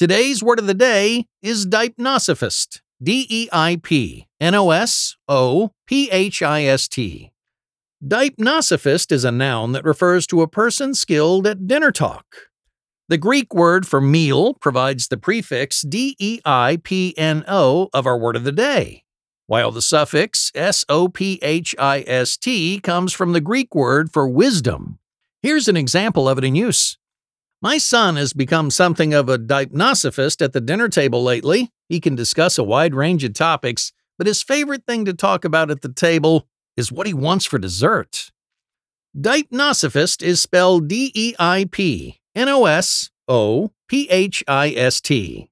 Today's word of the day is deipnosophist. D E I P N O S O P H I S T. Deipnosophist is a noun that refers to a person skilled at dinner talk. The Greek word for meal provides the prefix deipno of our word of the day, while the suffix sophist comes from the Greek word for wisdom. Here's an example of it in use. My son has become something of a deipnosophist at the dinner table lately. He can discuss a wide range of topics, but his favorite thing to talk about at the table is what he wants for dessert. Deipnosophist is spelled D E I P N O S O P H I S T.